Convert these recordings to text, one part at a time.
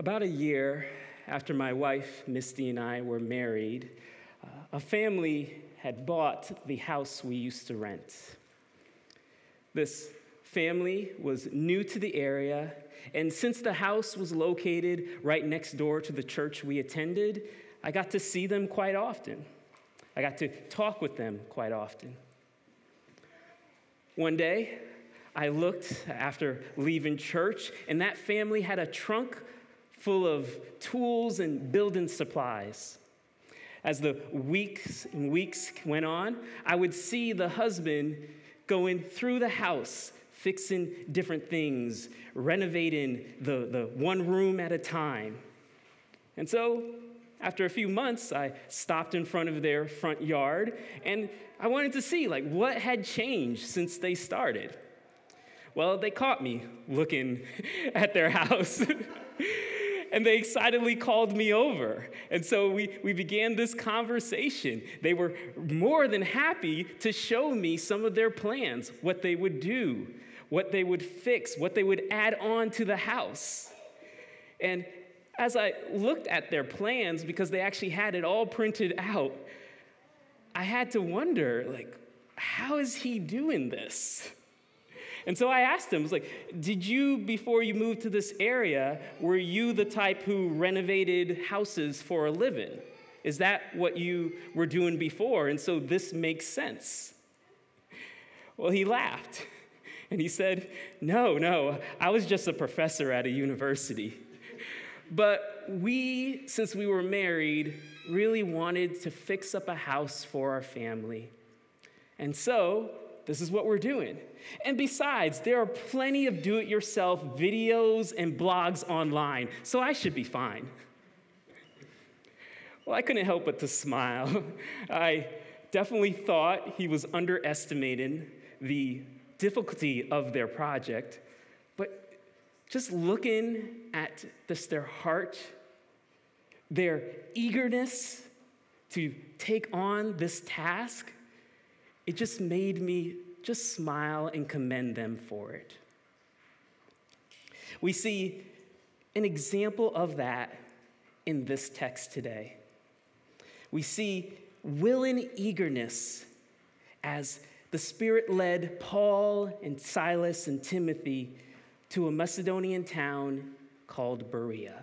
About a year after my wife, Misty, and I were married, uh, a family had bought the house we used to rent. This family was new to the area, and since the house was located right next door to the church we attended, I got to see them quite often. I got to talk with them quite often. One day, I looked after leaving church, and that family had a trunk full of tools and building supplies. As the weeks and weeks went on, I would see the husband going through the house, fixing different things, renovating the, the one room at a time. And so, after a few months, I stopped in front of their front yard and I wanted to see like what had changed since they started. Well, they caught me looking at their house. and they excitedly called me over. And so we, we began this conversation. They were more than happy to show me some of their plans, what they would do, what they would fix, what they would add on to the house. And as I looked at their plans, because they actually had it all printed out, I had to wonder, like, how is he doing this? And so I asked him, I was like, did you, before you moved to this area, were you the type who renovated houses for a living? Is that what you were doing before? And so this makes sense. Well, he laughed and he said, No, no, I was just a professor at a university. But we, since we were married, really wanted to fix up a house for our family. And so this is what we're doing. And besides, there are plenty of do it yourself videos and blogs online, so I should be fine. Well, I couldn't help but to smile. I definitely thought he was underestimating the difficulty of their project, but just looking at this, their heart, their eagerness to take on this task, it just made me just smile and commend them for it. We see an example of that in this text today. We see willing eagerness as the Spirit led Paul and Silas and Timothy to a Macedonian town called Berea.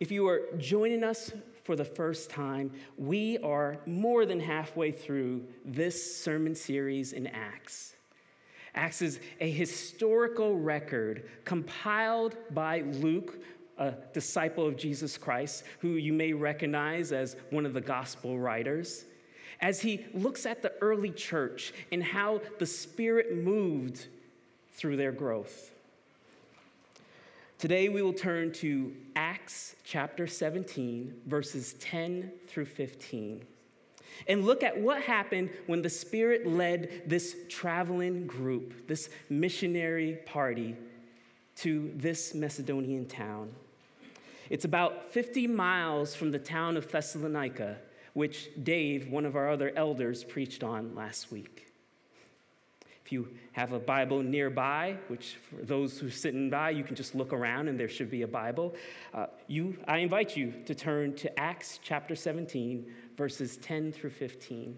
If you are joining us for the first time, we are more than halfway through this sermon series in Acts. Acts is a historical record compiled by Luke, a disciple of Jesus Christ, who you may recognize as one of the gospel writers, as he looks at the early church and how the Spirit moved through their growth. Today we will turn to Acts chapter 17, verses 10 through 15, and look at what happened when the Spirit led this traveling group, this missionary party, to this Macedonian town. It's about 50 miles from the town of Thessalonica, which Dave, one of our other elders, preached on last week you have a Bible nearby, which for those who are sitting by, you can just look around and there should be a Bible. Uh, you, I invite you to turn to Acts chapter 17, verses 10 through 15.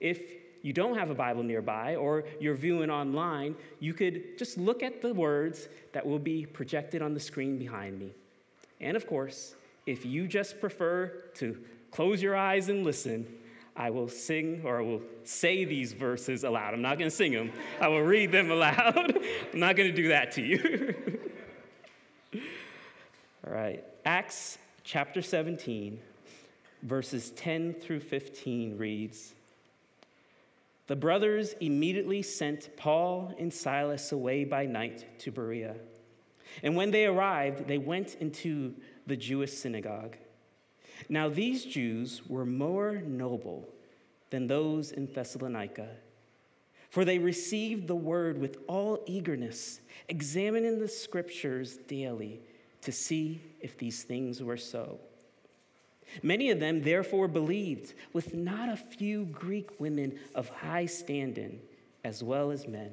If you don't have a Bible nearby or you're viewing online, you could just look at the words that will be projected on the screen behind me. And of course, if you just prefer to close your eyes and listen, I will sing or I will say these verses aloud. I'm not going to sing them, I will read them aloud. I'm not going to do that to you. All right, Acts chapter 17, verses 10 through 15 reads The brothers immediately sent Paul and Silas away by night to Berea. And when they arrived, they went into the Jewish synagogue. Now, these Jews were more noble than those in Thessalonica, for they received the word with all eagerness, examining the scriptures daily to see if these things were so. Many of them therefore believed, with not a few Greek women of high standing, as well as men.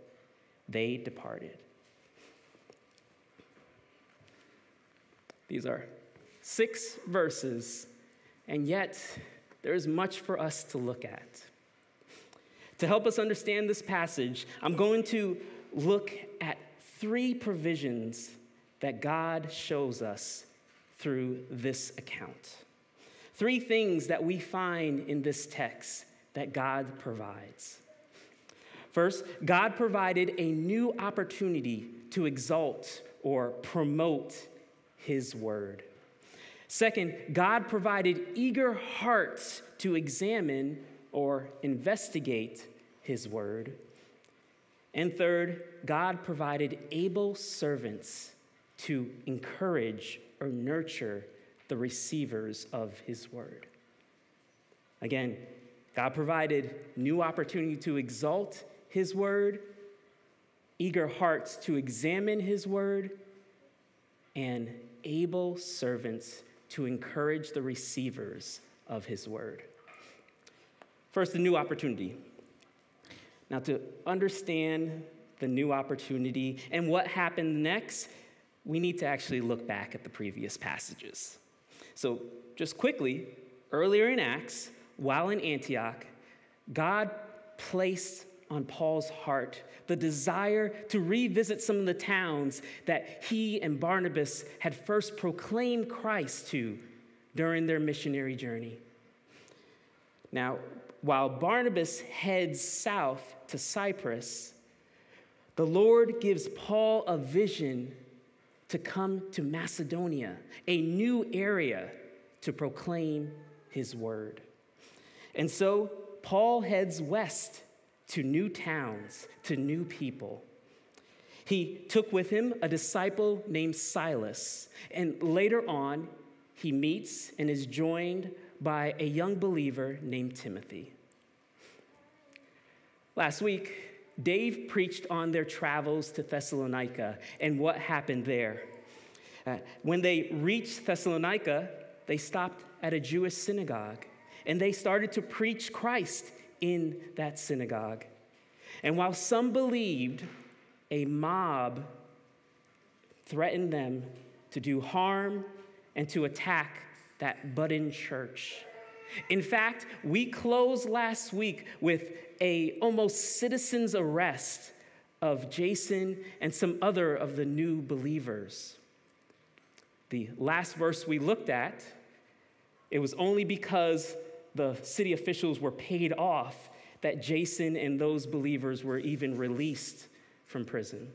they departed. These are six verses, and yet there is much for us to look at. To help us understand this passage, I'm going to look at three provisions that God shows us through this account. Three things that we find in this text that God provides. First, God provided a new opportunity to exalt or promote his word. Second, God provided eager hearts to examine or investigate his word. And third, God provided able servants to encourage or nurture the receivers of his word. Again, God provided new opportunity to exalt his word, eager hearts to examine his word, and able servants to encourage the receivers of his word. First, the new opportunity. Now, to understand the new opportunity and what happened next, we need to actually look back at the previous passages. So, just quickly, earlier in Acts, while in Antioch, God placed on Paul's heart the desire to revisit some of the towns that he and Barnabas had first proclaimed Christ to during their missionary journey. Now, while Barnabas heads south to Cyprus, the Lord gives Paul a vision to come to Macedonia, a new area to proclaim his word. And so Paul heads west to new towns, to new people. He took with him a disciple named Silas, and later on, he meets and is joined by a young believer named Timothy. Last week, Dave preached on their travels to Thessalonica and what happened there. Uh, when they reached Thessalonica, they stopped at a Jewish synagogue and they started to preach Christ in that synagogue. And while some believed, a mob threatened them to do harm and to attack that budding church. In fact, we closed last week with a almost citizen's arrest of Jason and some other of the new believers. The last verse we looked at, it was only because the city officials were paid off that Jason and those believers were even released from prison.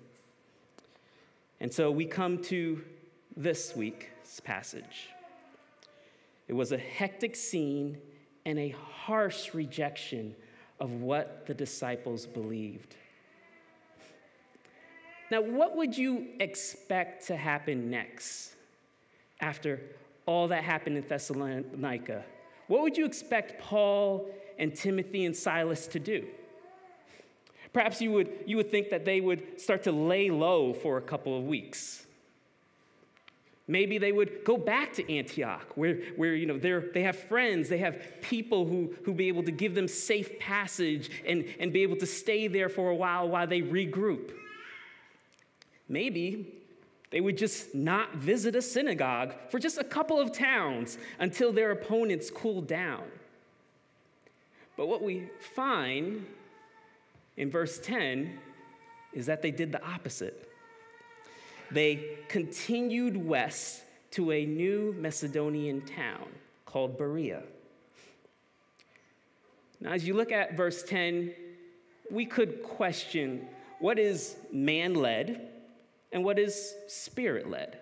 And so we come to this week's passage. It was a hectic scene and a harsh rejection of what the disciples believed. Now, what would you expect to happen next after all that happened in Thessalonica? What would you expect Paul and Timothy and Silas to do? Perhaps you would, you would think that they would start to lay low for a couple of weeks. Maybe they would go back to Antioch, where, where you know, they have friends, they have people who, who be able to give them safe passage and, and be able to stay there for a while while they regroup. Maybe they would just not visit a synagogue for just a couple of towns until their opponents cooled down. But what we find in verse 10 is that they did the opposite. They continued west to a new Macedonian town called Berea. Now, as you look at verse 10, we could question what is man led and what is spirit led.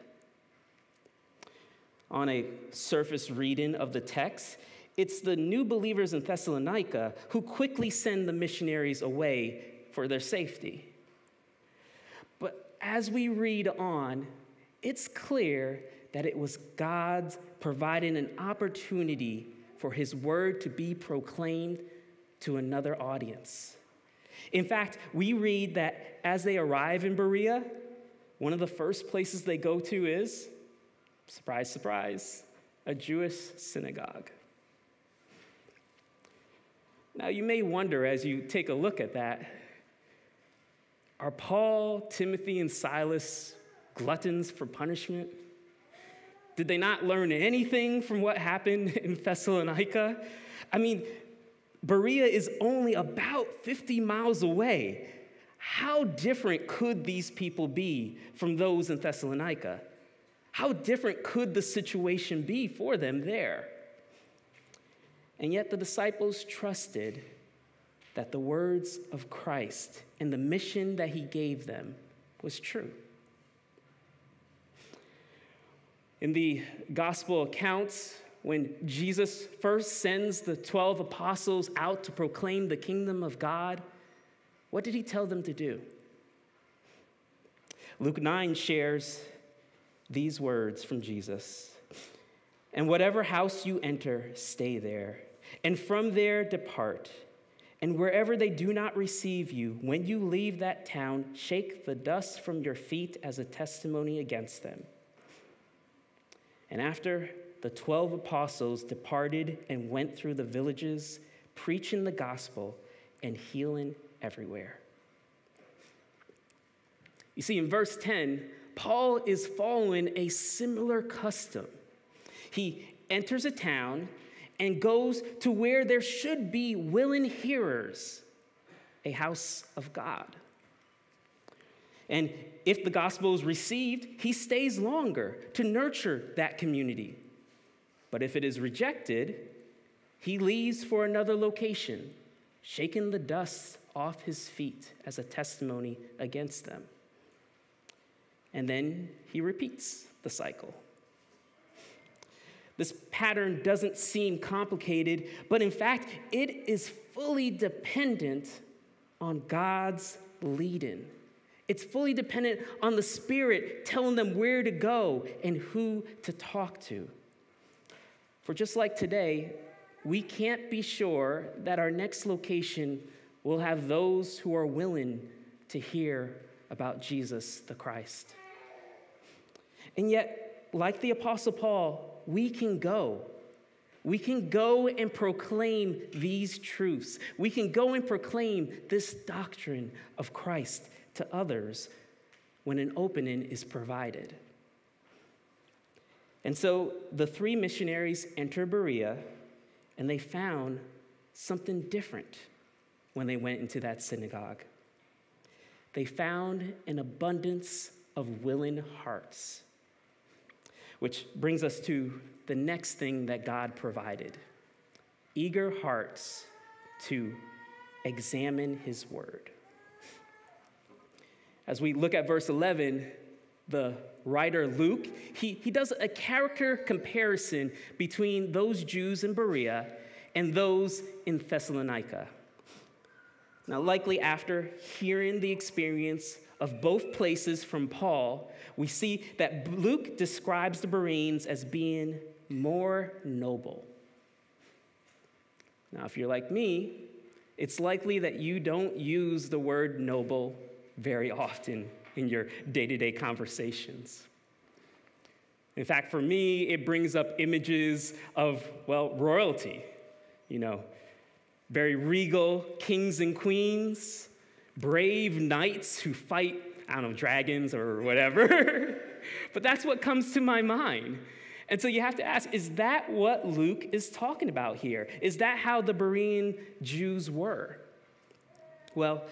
On a surface reading of the text, it's the new believers in Thessalonica who quickly send the missionaries away for their safety. But as we read on, it's clear that it was God's providing an opportunity for his word to be proclaimed to another audience. In fact, we read that as they arrive in Berea, one of the first places they go to is, surprise, surprise, a Jewish synagogue. Now, you may wonder as you take a look at that are Paul, Timothy, and Silas gluttons for punishment? Did they not learn anything from what happened in Thessalonica? I mean, Berea is only about 50 miles away. How different could these people be from those in Thessalonica? How different could the situation be for them there? And yet the disciples trusted that the words of Christ and the mission that he gave them was true. In the gospel accounts, when Jesus first sends the 12 apostles out to proclaim the kingdom of God, what did he tell them to do? Luke 9 shares these words from Jesus And whatever house you enter, stay there, and from there depart. And wherever they do not receive you, when you leave that town, shake the dust from your feet as a testimony against them. And after the 12 apostles departed and went through the villages, preaching the gospel and healing everywhere. You see, in verse 10, Paul is following a similar custom. He enters a town and goes to where there should be willing hearers, a house of God. And if the gospel is received, he stays longer to nurture that community. But if it is rejected, he leaves for another location, shaking the dust off his feet as a testimony against them. And then he repeats the cycle. This pattern doesn't seem complicated, but in fact, it is fully dependent on God's leading. It's fully dependent on the Spirit telling them where to go and who to talk to. For just like today, we can't be sure that our next location will have those who are willing to hear about Jesus the Christ. And yet, like the Apostle Paul, we can go. We can go and proclaim these truths. We can go and proclaim this doctrine of Christ to others when an opening is provided. And so the three missionaries enter Berea and they found something different when they went into that synagogue. They found an abundance of willing hearts. Which brings us to the next thing that God provided eager hearts to examine his word. As we look at verse 11, the writer Luke, he, he does a character comparison between those Jews in Berea and those in Thessalonica. Now, likely after hearing the experience of both places from Paul, we see that Luke describes the Bereans as being more noble. Now, if you're like me, it's likely that you don't use the word noble very often in your day to day conversations. In fact, for me, it brings up images of, well, royalty, you know, very regal kings and queens, brave knights who fight, I don't know, dragons or whatever. but that's what comes to my mind. And so you have to ask is that what Luke is talking about here? Is that how the Berean Jews were? Well,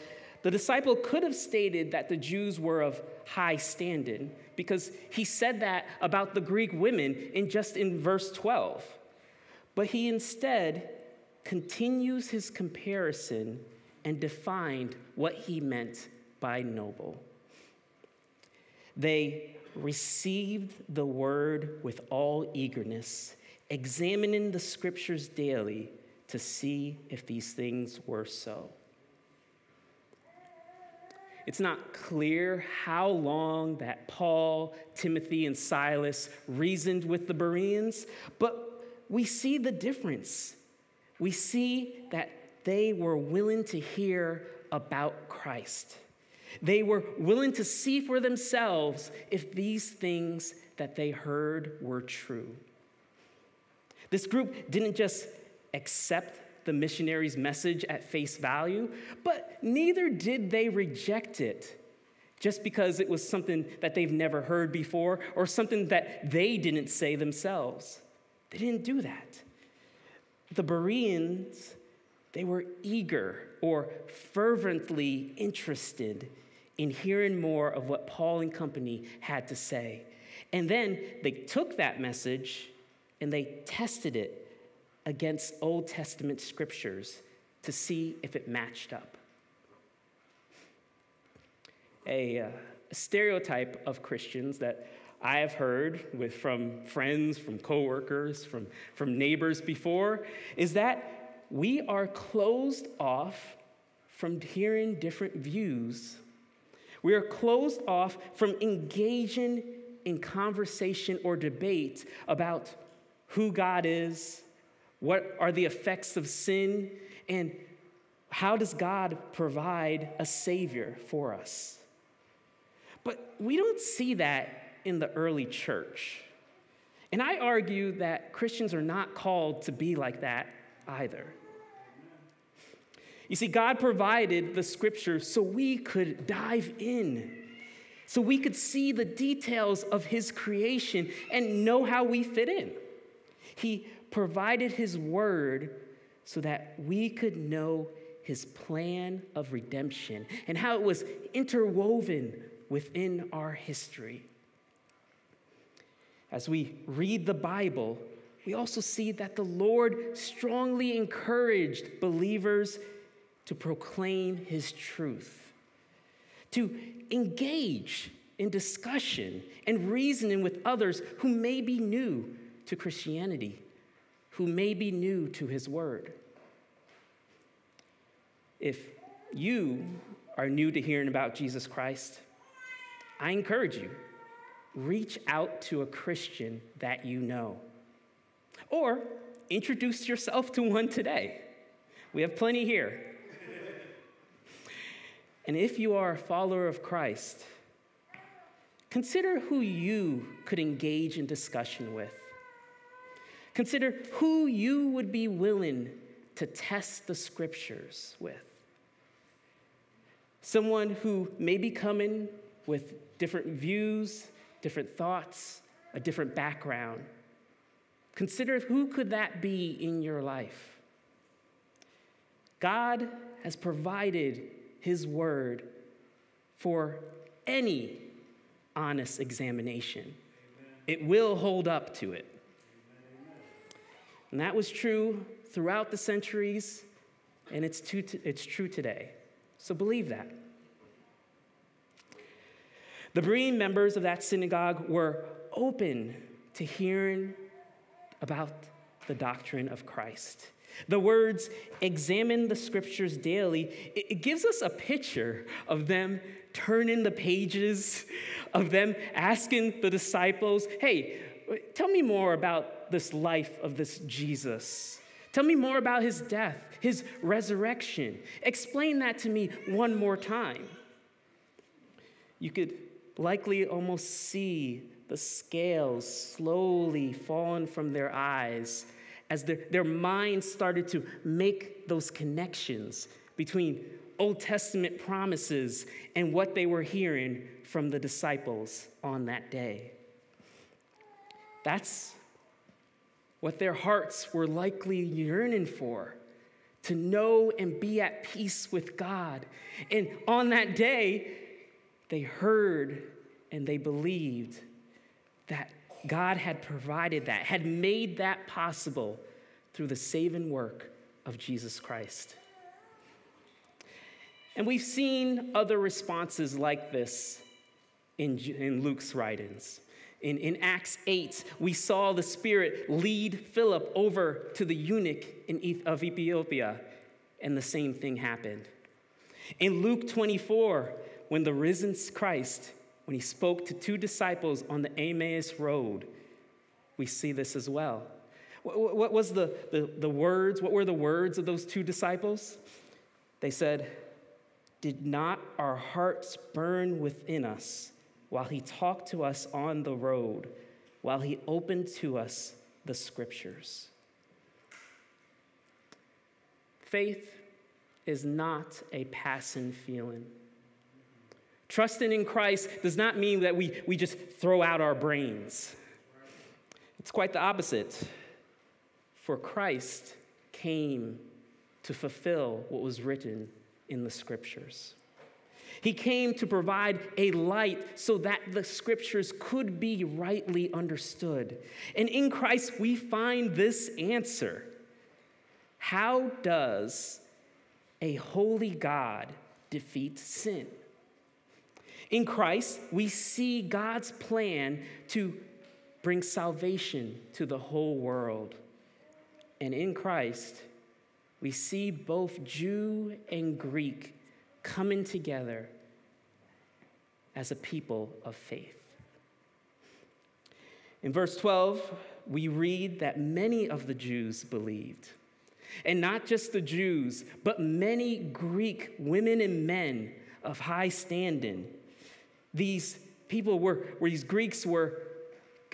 the disciple could have stated that the Jews were of high standing because he said that about the Greek women in just in verse 12. But he instead continues his comparison and defined what he meant by noble. They received the word with all eagerness, examining the scriptures daily to see if these things were so. It's not clear how long that Paul, Timothy, and Silas reasoned with the Bereans, but we see the difference. We see that they were willing to hear about Christ. They were willing to see for themselves if these things that they heard were true. This group didn't just accept the missionary's message at face value, but neither did they reject it just because it was something that they've never heard before or something that they didn't say themselves. They didn't do that. The Bereans, they were eager or fervently interested in hearing more of what Paul and company had to say. And then they took that message and they tested it against Old Testament scriptures to see if it matched up. A, uh, a stereotype of Christians that I have heard with, from friends, from coworkers, from, from neighbors before is that we are closed off from hearing different views. We are closed off from engaging in conversation or debate about who God is, what are the effects of sin? And how does God provide a Savior for us? But we don't see that in the early church. And I argue that Christians are not called to be like that either. You see, God provided the scripture so we could dive in, so we could see the details of His creation and know how we fit in. He provided his word so that we could know his plan of redemption and how it was interwoven within our history. As we read the Bible, we also see that the Lord strongly encouraged believers to proclaim his truth, to engage in discussion and reasoning with others who may be new to Christianity who may be new to his word. If you are new to hearing about Jesus Christ, I encourage you reach out to a Christian that you know. Or introduce yourself to one today. We have plenty here. and if you are a follower of Christ, consider who you could engage in discussion with. Consider who you would be willing to test the scriptures with. Someone who may be coming with different views, different thoughts, a different background. Consider who could that be in your life. God has provided his word for any honest examination. It will hold up to it. And that was true throughout the centuries, and it's, it's true today. So believe that. The Berean members of that synagogue were open to hearing about the doctrine of Christ. The words, examine the scriptures daily, it gives us a picture of them turning the pages, of them asking the disciples, hey, tell me more about this life of this Jesus? Tell me more about his death, his resurrection. Explain that to me one more time. You could likely almost see the scales slowly falling from their eyes as their, their minds started to make those connections between Old Testament promises and what they were hearing from the disciples on that day. That's what their hearts were likely yearning for to know and be at peace with God. And on that day, they heard and they believed that God had provided that, had made that possible through the saving work of Jesus Christ. And we've seen other responses like this in, in Luke's writings. In, in Acts 8, we saw the Spirit lead Philip over to the eunuch in, of Ethiopia, and the same thing happened. In Luke 24, when the risen Christ, when he spoke to two disciples on the Emmaus road, we see this as well. What, was the, the, the words? What were the words of those two disciples? They said, Did not our hearts burn within us while he talked to us on the road, while he opened to us the scriptures? Faith is not a passing feeling. Trusting in Christ does not mean that we, we just throw out our brains. It's quite the opposite. For Christ came to fulfill what was written in the scriptures. He came to provide a light so that the scriptures could be rightly understood. And in Christ, we find this answer How does a holy God defeat sin? In Christ, we see God's plan to bring salvation to the whole world. And in Christ, we see both Jew and Greek coming together as a people of faith. In verse 12, we read that many of the Jews believed. And not just the Jews, but many Greek women and men of high standing. These people were, where these Greeks were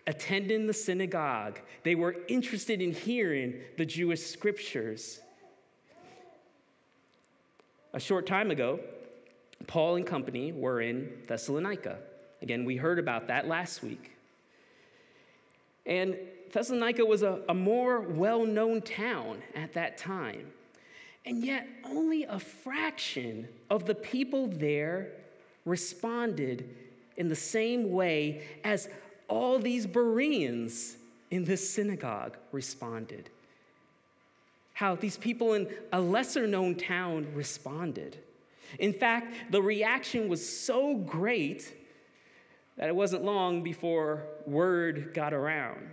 attending the synagogue. They were interested in hearing the Jewish scriptures. A short time ago, Paul and company were in Thessalonica. Again, we heard about that last week. And Thessalonica was a, a more well known town at that time. And yet, only a fraction of the people there responded in the same way as all these Bereans in this synagogue responded. How these people in a lesser known town responded. In fact, the reaction was so great that it wasn't long before word got around,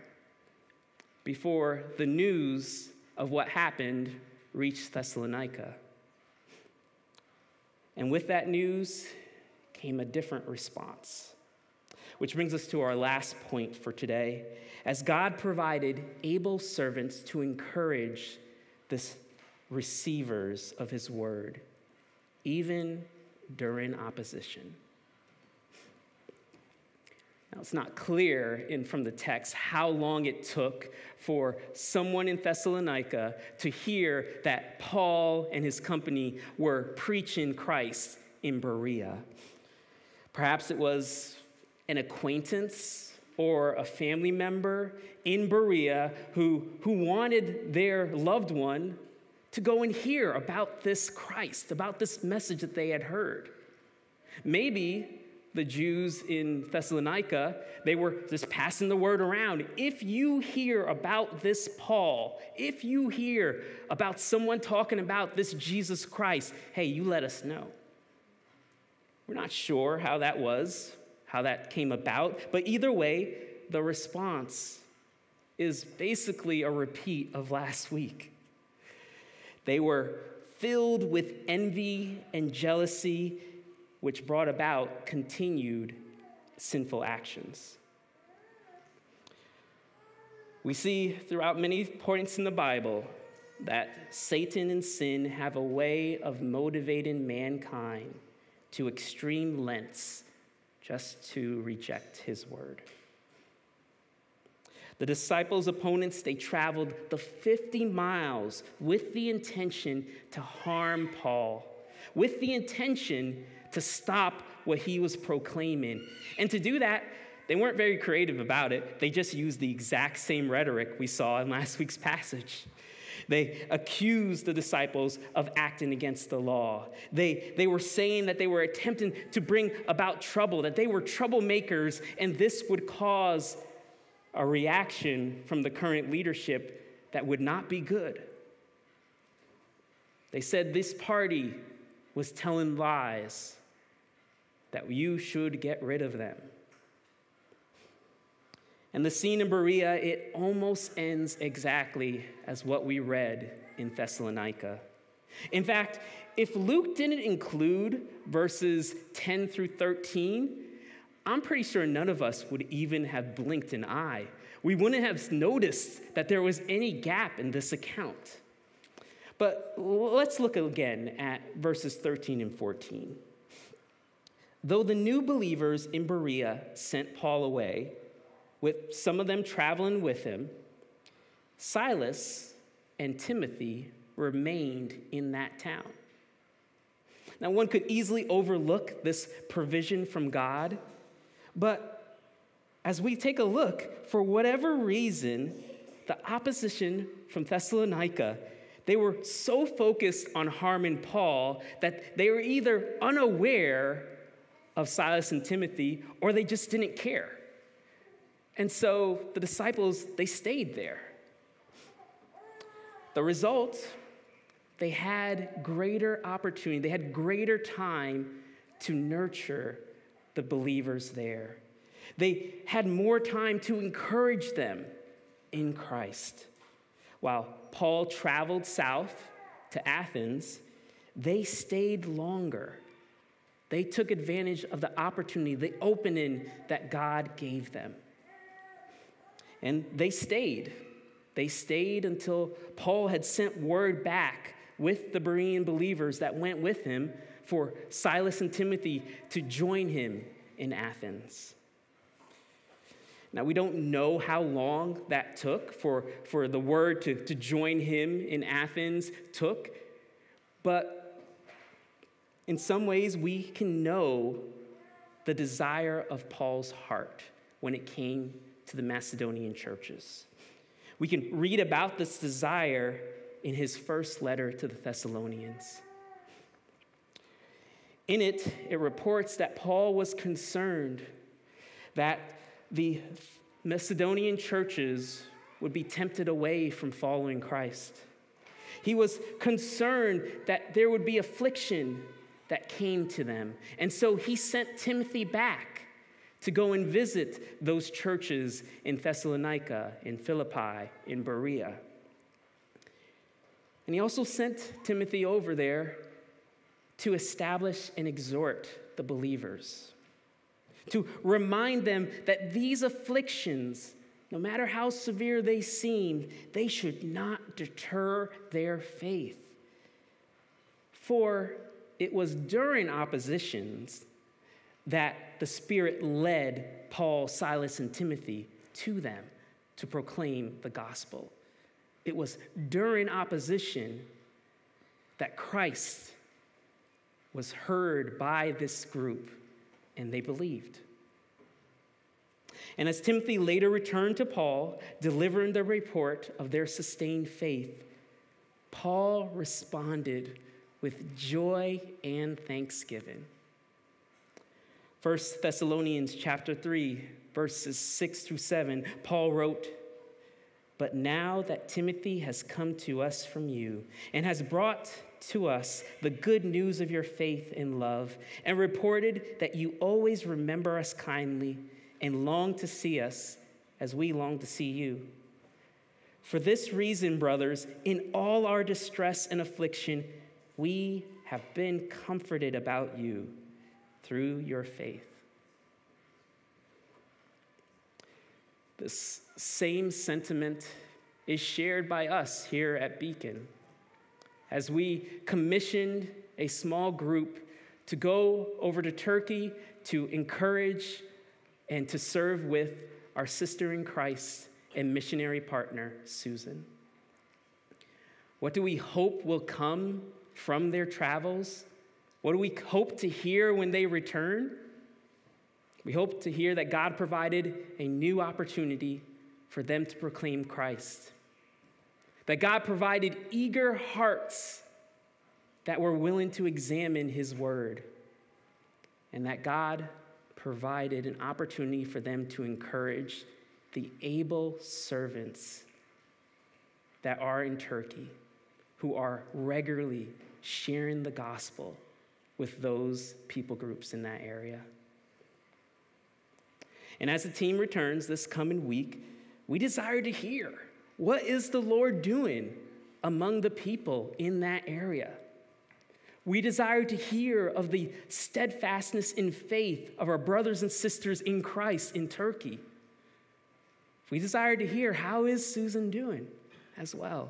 before the news of what happened reached Thessalonica. And with that news came a different response. Which brings us to our last point for today. As God provided able servants to encourage the receivers of his word, even during opposition. Now, it's not clear in, from the text how long it took for someone in Thessalonica to hear that Paul and his company were preaching Christ in Berea. Perhaps it was an acquaintance or a family member in Berea who, who wanted their loved one to go and hear about this Christ, about this message that they had heard. Maybe the Jews in Thessalonica, they were just passing the word around. If you hear about this Paul, if you hear about someone talking about this Jesus Christ, hey, you let us know. We're not sure how that was how that came about. But either way, the response is basically a repeat of last week. They were filled with envy and jealousy, which brought about continued sinful actions. We see throughout many points in the Bible that Satan and sin have a way of motivating mankind to extreme lengths just to reject his word. The disciples' opponents, they traveled the 50 miles with the intention to harm Paul, with the intention to stop what he was proclaiming. And to do that, they weren't very creative about it. They just used the exact same rhetoric we saw in last week's passage. They accused the disciples of acting against the law. They, they were saying that they were attempting to bring about trouble, that they were troublemakers, and this would cause a reaction from the current leadership that would not be good. They said this party was telling lies, that you should get rid of them. And the scene in Berea, it almost ends exactly as what we read in Thessalonica. In fact, if Luke didn't include verses 10 through 13, I'm pretty sure none of us would even have blinked an eye. We wouldn't have noticed that there was any gap in this account. But let's look again at verses 13 and 14. Though the new believers in Berea sent Paul away, with some of them traveling with him, Silas and Timothy remained in that town. Now, one could easily overlook this provision from God, but as we take a look, for whatever reason, the opposition from Thessalonica, they were so focused on harming Paul that they were either unaware of Silas and Timothy or they just didn't care. And so the disciples, they stayed there. The result, they had greater opportunity, they had greater time to nurture the believers there. They had more time to encourage them in Christ. While Paul traveled south to Athens, they stayed longer. They took advantage of the opportunity, the opening that God gave them. And they stayed. They stayed until Paul had sent word back with the Berean believers that went with him for Silas and Timothy to join him in Athens. Now, we don't know how long that took for, for the word to, to join him in Athens took, but in some ways, we can know the desire of Paul's heart when it came to the Macedonian churches. We can read about this desire in his first letter to the Thessalonians. In it, it reports that Paul was concerned that the Macedonian churches would be tempted away from following Christ. He was concerned that there would be affliction that came to them. And so he sent Timothy back to go and visit those churches in Thessalonica, in Philippi, in Berea. And he also sent Timothy over there to establish and exhort the believers, to remind them that these afflictions, no matter how severe they seem, they should not deter their faith. For it was during oppositions that the Spirit led Paul, Silas, and Timothy to them to proclaim the gospel. It was during opposition that Christ was heard by this group and they believed. And as Timothy later returned to Paul, delivering the report of their sustained faith, Paul responded with joy and thanksgiving. 1 Thessalonians chapter 3, verses 6 through 7, Paul wrote, But now that Timothy has come to us from you and has brought to us the good news of your faith and love, and reported that you always remember us kindly and long to see us as we long to see you. For this reason, brothers, in all our distress and affliction, we have been comforted about you through your faith. This same sentiment is shared by us here at Beacon as we commissioned a small group to go over to Turkey to encourage and to serve with our sister in Christ and missionary partner, Susan. What do we hope will come from their travels? What do we hope to hear when they return? We hope to hear that God provided a new opportunity for them to proclaim Christ. That God provided eager hearts that were willing to examine His Word. And that God provided an opportunity for them to encourage the able servants that are in Turkey who are regularly sharing the gospel with those people groups in that area. And as the team returns this coming week, we desire to hear what is the Lord doing among the people in that area? We desire to hear of the steadfastness in faith of our brothers and sisters in Christ in Turkey. We desire to hear how is Susan doing as well.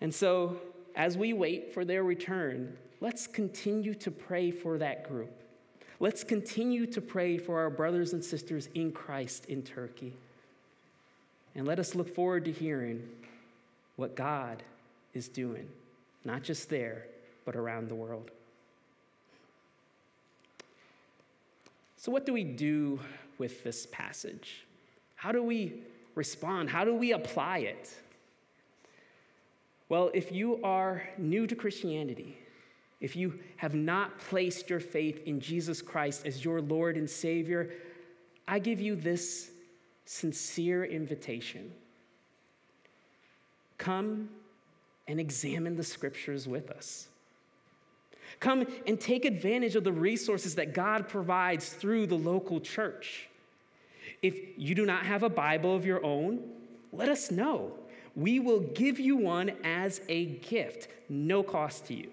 And so, as we wait for their return, let's continue to pray for that group. Let's continue to pray for our brothers and sisters in Christ in Turkey. And let us look forward to hearing what God is doing, not just there, but around the world. So, what do we do with this passage? How do we respond? How do we apply it? Well, if you are new to Christianity, if you have not placed your faith in Jesus Christ as your Lord and Savior, I give you this sincere invitation. Come and examine the scriptures with us. Come and take advantage of the resources that God provides through the local church. If you do not have a Bible of your own, let us know. We will give you one as a gift, no cost to you.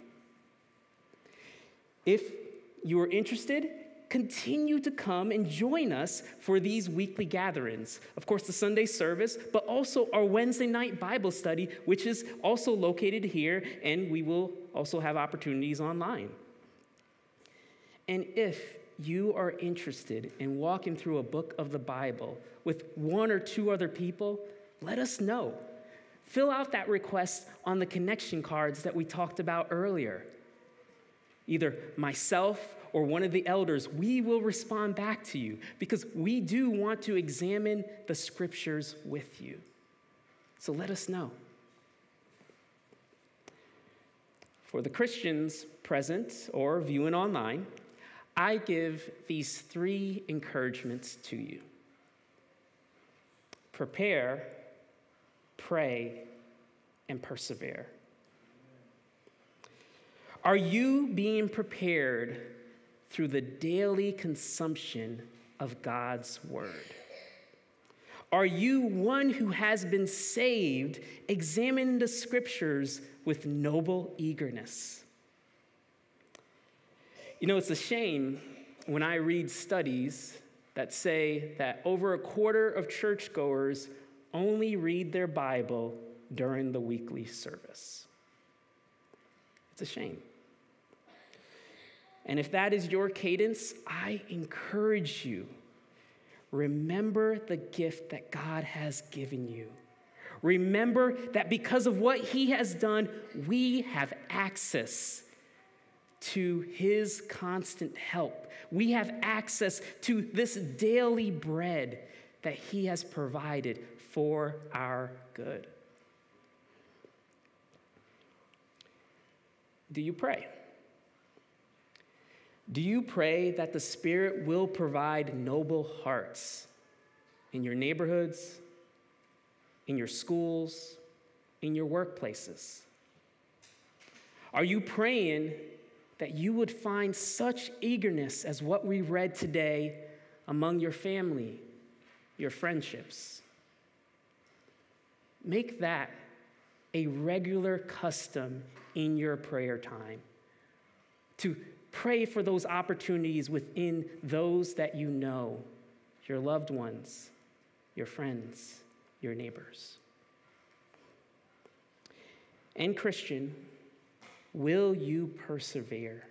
If you are interested, continue to come and join us for these weekly gatherings. Of course, the Sunday service, but also our Wednesday night Bible study, which is also located here, and we will also have opportunities online. And if you are interested in walking through a book of the Bible with one or two other people, let us know. Fill out that request on the connection cards that we talked about earlier. Either myself or one of the elders, we will respond back to you because we do want to examine the scriptures with you. So let us know. For the Christians present or viewing online, I give these three encouragements to you prepare pray, and persevere? Are you being prepared through the daily consumption of God's word? Are you one who has been saved, examining the scriptures with noble eagerness? You know, it's a shame when I read studies that say that over a quarter of churchgoers only read their Bible during the weekly service. It's a shame. And if that is your cadence, I encourage you remember the gift that God has given you. Remember that because of what He has done, we have access to His constant help. We have access to this daily bread that He has provided for our good. Do you pray? Do you pray that the Spirit will provide noble hearts in your neighborhoods, in your schools, in your workplaces? Are you praying that you would find such eagerness as what we read today among your family, your friendships? Make that a regular custom in your prayer time to pray for those opportunities within those that you know, your loved ones, your friends, your neighbors. And, Christian, will you persevere?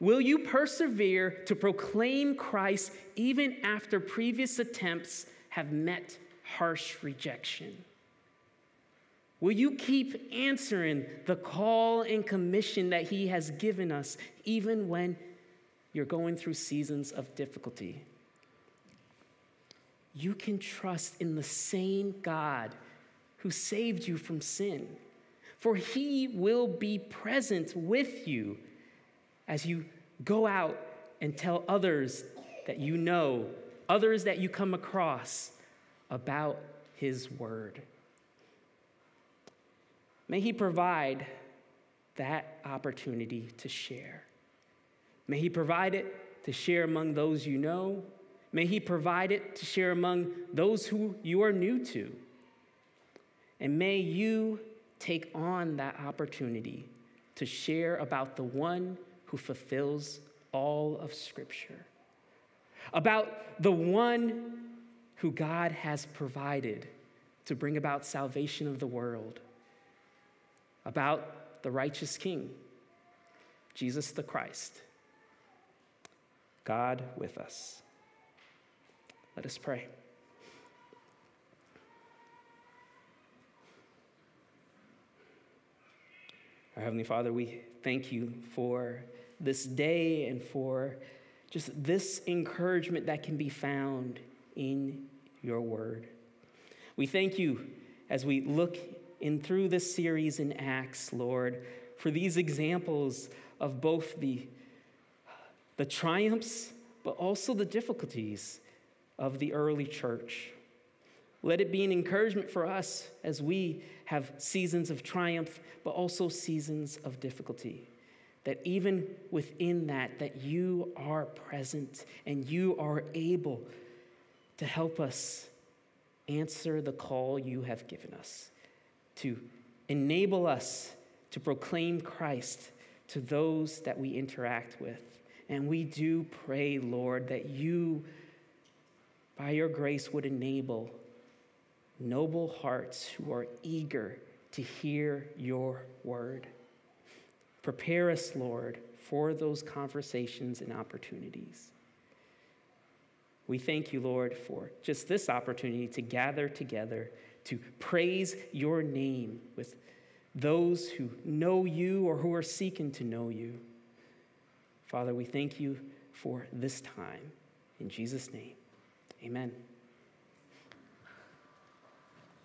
Will you persevere to proclaim Christ even after previous attempts have met harsh rejection? Will you keep answering the call and commission that He has given us, even when you're going through seasons of difficulty? You can trust in the same God who saved you from sin, for He will be present with you as you go out and tell others that you know, others that you come across about His Word. May He provide that opportunity to share. May He provide it to share among those you know. May He provide it to share among those who you are new to. And may you take on that opportunity to share about the one who fulfills all of Scripture, about the one who God has provided to bring about salvation of the world, about the righteous King, Jesus the Christ. God with us. Let us pray. Our Heavenly Father, we thank you for this day and for just this encouragement that can be found in your word. We thank you as we look in through this series in Acts, Lord, for these examples of both the, the triumphs but also the difficulties of the early church. Let it be an encouragement for us as we have seasons of triumph, but also seasons of difficulty. That even within that, that you are present and you are able to help us answer the call you have given us, to enable us to proclaim Christ to those that we interact with. And we do pray, Lord, that you, by your grace, would enable noble hearts who are eager to hear your word. Prepare us, Lord, for those conversations and opportunities. We thank you, Lord, for just this opportunity to gather together to praise your name with those who know you or who are seeking to know you. Father, we thank you for this time. In Jesus' name, amen.